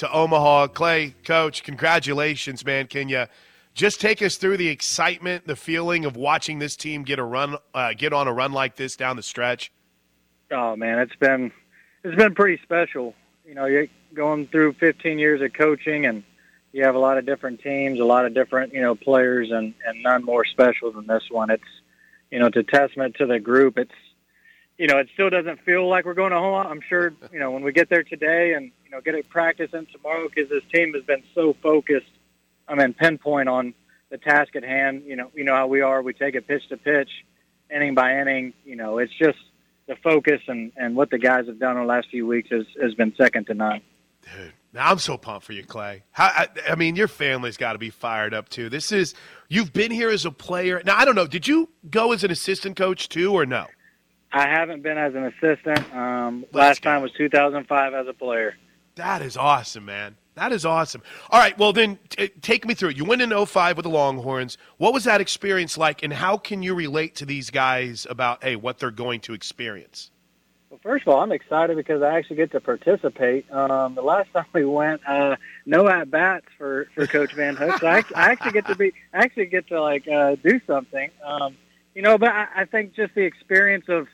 to Omaha. Clay, coach, congratulations, man. Can you just take us through the excitement, the feeling of watching this team get a run, uh, get on a run like this down the stretch? Oh man, it's been it's been pretty special. You know, you're going through 15 years of coaching, and you have a lot of different teams, a lot of different you know players, and and none more special than this one. It's you know, it's a testament to the group. It's you know, it still doesn't feel like we're going to home. I'm sure you know when we get there today and you know get a practice in tomorrow because this team has been so focused. I mean, pinpoint on the task at hand. You know, you know how we are. We take it pitch to pitch, inning by inning. You know, it's just the focus and, and what the guys have done in the last few weeks has, has been second to none. Dude, I'm so pumped for you, Clay. How, I, I mean, your family's got to be fired up too. This is you've been here as a player. Now, I don't know. Did you go as an assistant coach too, or no? I haven't been as an assistant. Um, last time was 2005 as a player. That is awesome, man. That is awesome. All right, well then, t- take me through it. You went in 05 with the Longhorns. What was that experience like, and how can you relate to these guys about hey what they're going to experience? Well, first of all, I'm excited because I actually get to participate. Um, the last time we went, uh, no at bats for for Coach Van Hook. So I, I actually get to be, I actually get to like uh, do something. Um, you know, but I, I think just the experience of,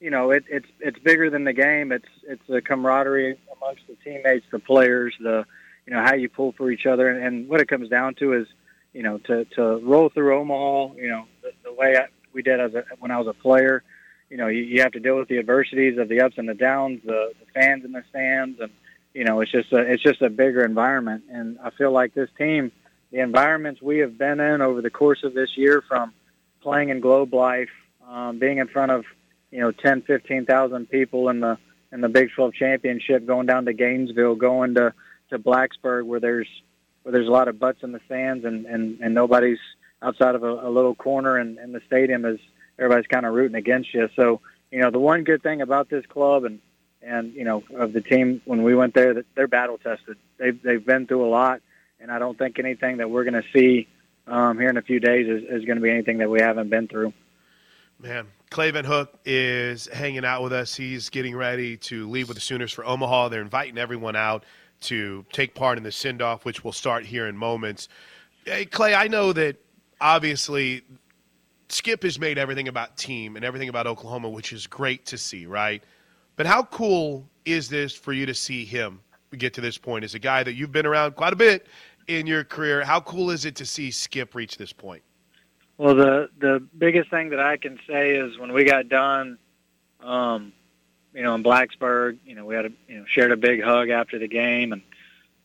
you know, it, it's it's bigger than the game. It's it's the camaraderie amongst the teammates, the players, the you know how you pull for each other, and, and what it comes down to is, you know, to to roll through Omaha, you know, the, the way I, we did as a, when I was a player. You know, you, you have to deal with the adversities of the ups and the downs, the, the fans in the stands, and you know, it's just a it's just a bigger environment. And I feel like this team, the environments we have been in over the course of this year, from playing in Globe Life, um, being in front of you know 10, 15,000 people in the in the Big 12 championship, going down to Gainesville, going to to Blacksburg where there's where there's a lot of butts in the stands and and, and nobody's outside of a, a little corner in, in the stadium is everybody's kind of rooting against you. So you know the one good thing about this club and and you know of the team when we went there that they're battle tested. They've they've been through a lot, and I don't think anything that we're going to see um, here in a few days is, is going to be anything that we haven't been through. Man, Clay Van Hook is hanging out with us. He's getting ready to leave with the Sooners for Omaha. They're inviting everyone out to take part in the send off, which will start here in moments. Hey, Clay, I know that obviously Skip has made everything about team and everything about Oklahoma, which is great to see, right? But how cool is this for you to see him get to this point as a guy that you've been around quite a bit in your career? How cool is it to see Skip reach this point? Well, the the biggest thing that I can say is when we got done, um, you know, in Blacksburg, you know, we had a you know shared a big hug after the game, and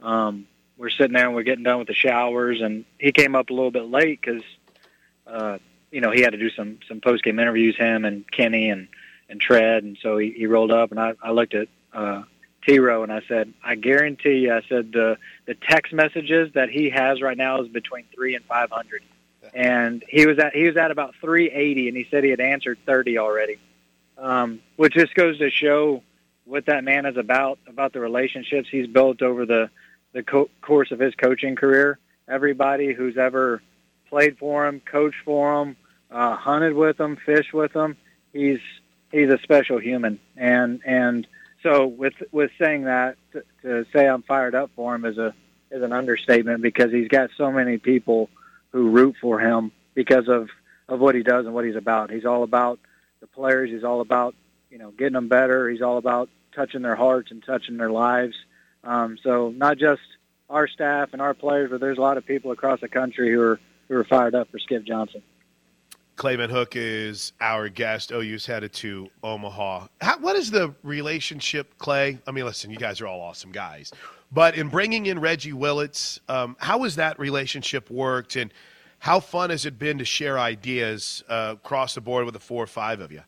um, we're sitting there and we're getting done with the showers, and he came up a little bit late because, uh, you know, he had to do some some post game interviews, him and Kenny and and Tread, and so he, he rolled up, and I, I looked at uh, T Row and I said, I guarantee you, I said the the text messages that he has right now is between three and five hundred and he was at he was at about 380, and he said he had answered 30 already, um, which just goes to show what that man is about about the relationships he's built over the the co- course of his coaching career. Everybody who's ever played for him, coached for him, uh, hunted with him, fished with him, he's he's a special human, and and so with with saying that to, to say I'm fired up for him is a is an understatement because he's got so many people who root for him because of of what he does and what he's about. He's all about the players. He's all about you know getting them better. He's all about touching their hearts and touching their lives. Um, so not just our staff and our players, but there's a lot of people across the country who are who are fired up for Skip Johnson. Clay Van Hook is our guest. OU's headed to Omaha. How, what is the relationship, Clay? I mean, listen, you guys are all awesome guys. But in bringing in Reggie Willits, um, how has that relationship worked, and how fun has it been to share ideas uh, across the board with the four or five of you?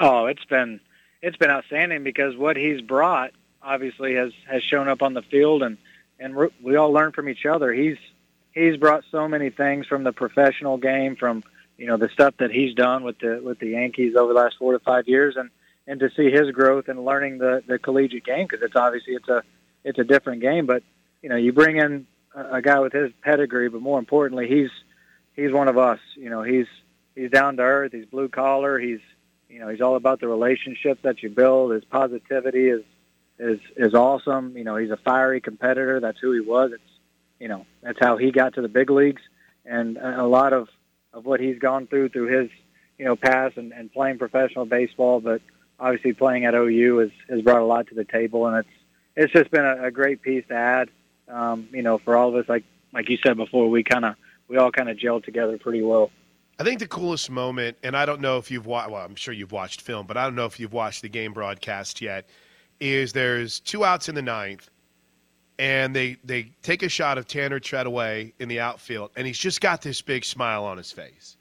Oh, it's been it's been outstanding because what he's brought obviously has has shown up on the field, and and we all learn from each other. He's he's brought so many things from the professional game, from you know the stuff that he's done with the with the Yankees over the last four to five years, and and to see his growth and learning the the collegiate game because it's obviously it's a it's a different game. But you know, you bring in a, guy with his pedigree, but more importantly, he's he's one of us. You know, he's he's down to earth. He's blue collar. He's you know he's all about the relationships that you build. His positivity, his is is awesome. You know, he's a fiery competitor. That's who he was. It's you know that's how he got to the big leagues, and a lot of of what he's gone through through his you know past and, and playing professional baseball, but obviously playing at OU has has brought a lot to the table, and it's it's just been a, a great piece to add. Um, you know, for all of us, like like you said before, we kind of we all kind of gelled together pretty well. I think the coolest moment, and I don't know if you've watched. Well, I'm sure you've watched film, but I don't know if you've watched the game broadcast yet. Is there's two outs in the ninth, and they they take a shot of Tanner Treadaway in the outfield, and he's just got this big smile on his face,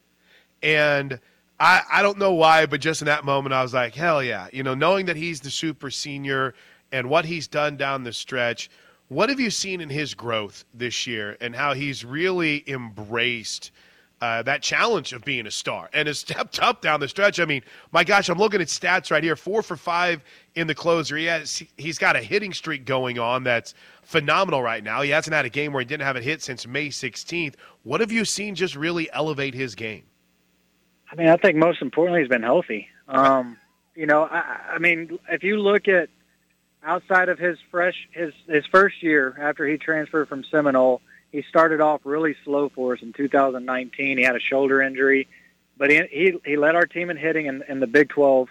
and I I don't know why, but just in that moment, I was like, hell yeah, you know, knowing that he's the super senior and what he's done down the stretch. What have you seen in his growth this year, and how he's really embraced? Uh, that challenge of being a star and has stepped up down the stretch. I mean, my gosh, I'm looking at stats right here: four for five in the closer. He has he's got a hitting streak going on that's phenomenal right now. He hasn't had a game where he didn't have a hit since May 16th. What have you seen just really elevate his game? I mean, I think most importantly, he's been healthy. Um, you know, I, I mean, if you look at outside of his fresh his his first year after he transferred from Seminole he started off really slow for us in 2019. He had a shoulder injury, but he he, he led our team in hitting in, in the Big 12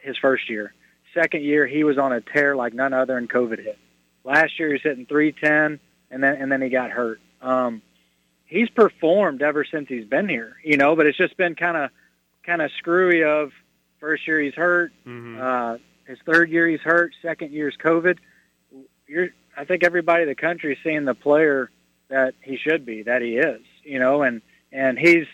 his first year. Second year, he was on a tear like none other, and COVID hit. Last year, he was hitting 310, and then and then he got hurt. Um, he's performed ever since he's been here, you know, but it's just been kind of kind of screwy. Of first year he's hurt, mm-hmm. uh, his third year he's hurt, second year's COVID. You're, I think everybody in the country is seeing the player that he should be, that he is, you know, and and he's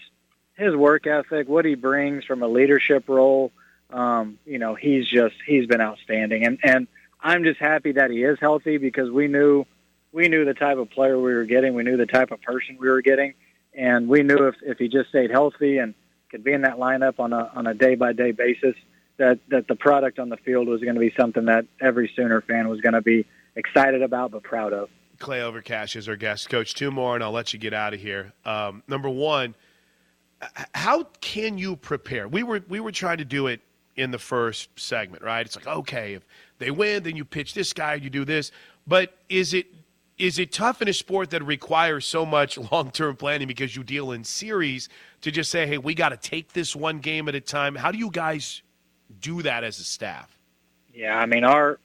his work ethic, what he brings from a leadership role, um, you know, he's just he's been outstanding, and and I'm just happy that he is healthy because we knew we knew the type of player we were getting, we knew the type of person we were getting, and we knew if if he just stayed healthy and could be in that lineup on a on a day by day basis, that that the product on the field was going to be something that every Sooner fan was going to be excited about but proud of. Clay Overcash is our guest. Coach, two more, and I'll let you get out of here. Um, number one, how can you prepare? We were we were trying to do it in the first segment, right? It's like okay, if they win, then you pitch this guy, you do this. But is it is it tough in a sport that requires so much long term planning because you deal in series to just say, hey, we got to take this one game at a time? How do you guys do that as a staff? Yeah, I mean our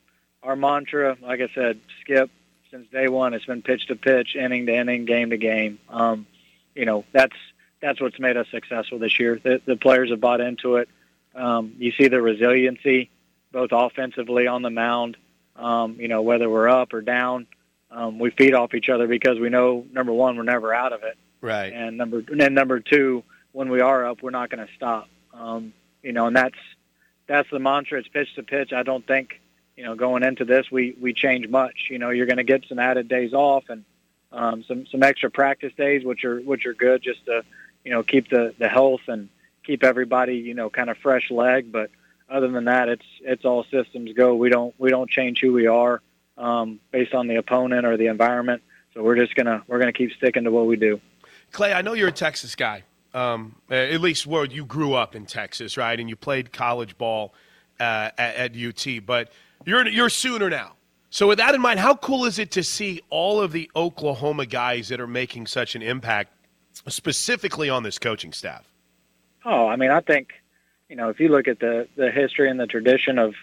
our mantra, like I said, skip, since day one. It's been pitch to pitch, inning to inning, game to game. Um, you know, that's that's what's made us successful this year. The, the players have bought into it. Um, you see the resiliency, both offensively on the mound. Um, you know, whether we're up or down, um, we feed off each other because we know number one, we're never out of it. Right. And number and number two, when we are up, we're not going to stop. Um, you know, and that's that's the mantra. It's pitch to pitch. I don't think you know, going into this, we we change much. You know, you're going to get some added days off and um, some some extra practice days, which are which are good just to you know keep the the health and keep everybody you know kind of fresh leg. But other than that, it's it's all systems go. We don't we don't change who we are um, based on the opponent or the environment. So we're just gonna we're gonna keep sticking to what we do. Clay, I know you're a Texas guy. Um, at least where you grew up in Texas, right? And you played college ball uh, at, at UT, but you're you're Sooner now. So with that in mind, how cool is it to see all of the Oklahoma guys that are making such an impact, specifically on this coaching staff? Oh, I mean, I think you know if you look at the the history and the tradition of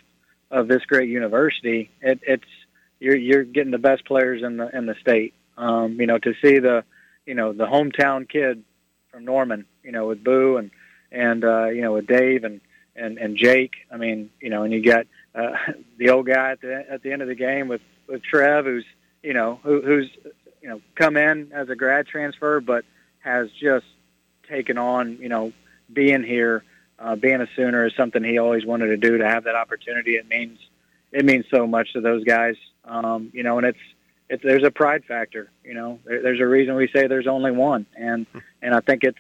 of this great university, it, it's you're you're getting the best players in the in the state. Um, you know, to see the you know the hometown kid from Norman, you know, with Boo and and uh, you know with Dave and and and Jake. I mean, you know, and you got uh, the old guy at the at the end of the game with with Trev, who's you know who, who's you know come in as a grad transfer, but has just taken on you know being here, uh, being a Sooner is something he always wanted to do. To have that opportunity, it means it means so much to those guys. Um, you know, and it's it's there's a pride factor. You know, there, there's a reason we say there's only one, and and I think it's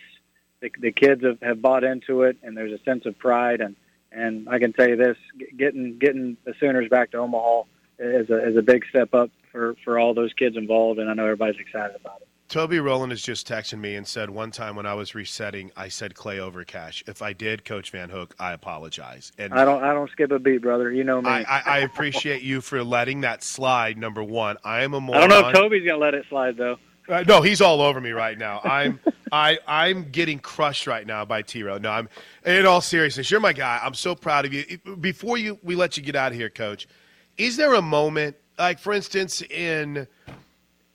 the, the kids have, have bought into it, and there's a sense of pride and and I can tell you this: getting getting the Sooners back to Omaha is a is a big step up for for all those kids involved, and I know everybody's excited about it. Toby Rowland has just texted me and said one time when I was resetting, I said Clay Overcash. If I did, Coach Van Hook, I apologize. And I don't, I don't skip a beat, brother. You know me. I, I, I appreciate you for letting that slide. Number one, I am a moron. I don't know if Toby's gonna let it slide though. Uh, no, he's all over me right now. I'm I I'm getting crushed right now by T Row. No, I'm in all seriousness. You're my guy. I'm so proud of you. Before you we let you get out of here, Coach, is there a moment like, for instance, in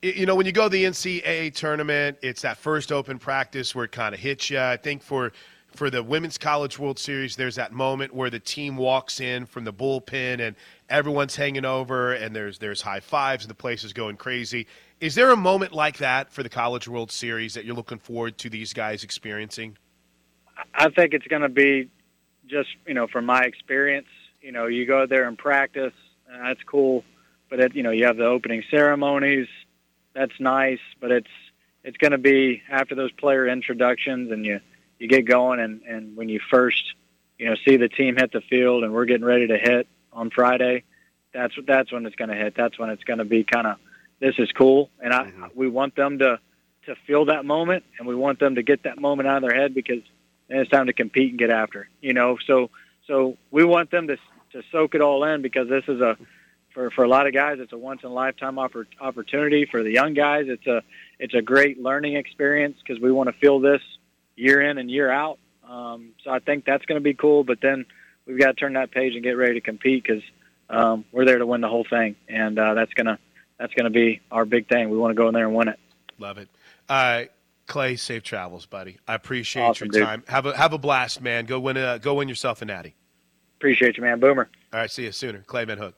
you know, when you go to the NCAA tournament, it's that first open practice where it kind of hits you. I think for for the Women's College World Series, there's that moment where the team walks in from the bullpen and everyone's hanging over, and there's there's high fives and the place is going crazy. Is there a moment like that for the College World Series that you're looking forward to these guys experiencing? I think it's going to be just you know from my experience. You know, you go there and practice, and that's cool. But it, you know, you have the opening ceremonies that's nice, but it's it's going to be after those player introductions and you you get going and and when you first you know see the team hit the field and we're getting ready to hit on Friday, that's that's when it's going to hit. That's when it's going to be kind of this is cool, and I mm-hmm. we want them to to feel that moment and we want them to get that moment out of their head because then it's time to compete and get after. You know, so so we want them to to soak it all in because this is a for for a lot of guys, it's a once in a lifetime oppor- opportunity. For the young guys, it's a it's a great learning experience because we want to feel this year in and year out. Um, so I think that's going to be cool. But then we've got to turn that page and get ready to compete because um, we're there to win the whole thing, and uh, that's gonna that's gonna be our big thing. We want to go in there and win it. Love it. Uh, Clay, safe travels, buddy. I appreciate awesome, your dude. time. Have a have a blast, man. Go win a, go win yourself a natty. Appreciate you, man. Boomer. All right, see you sooner. Clay Van Hook.